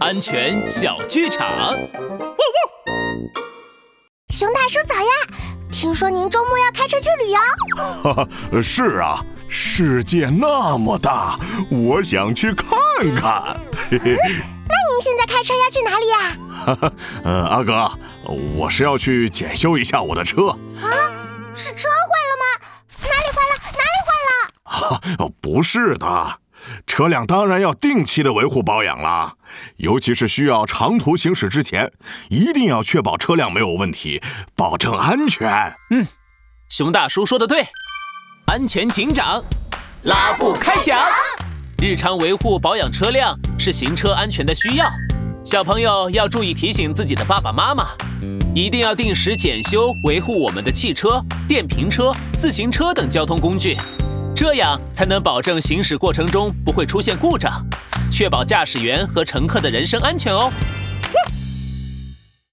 安全小剧场。熊大叔早呀！听说您周末要开车去旅游？哈哈，是啊，世界那么大，我想去看看。嘿嘿。那您现在开车要去哪里呀？哈哈，呃，阿哥，我是要去检修一下我的车。啊，是车坏了吗？哪里坏了？哪里坏了？啊，不是的。车辆当然要定期的维护保养啦，尤其是需要长途行驶之前，一定要确保车辆没有问题，保证安全。嗯，熊大叔说的对，安全警长拉布开讲。日常维护保养车辆是行车安全的需要，小朋友要注意提醒自己的爸爸妈妈，一定要定时检修维护我们的汽车、电瓶车、自行车等交通工具。这样才能保证行驶过程中不会出现故障，确保驾驶员和乘客的人身安全哦。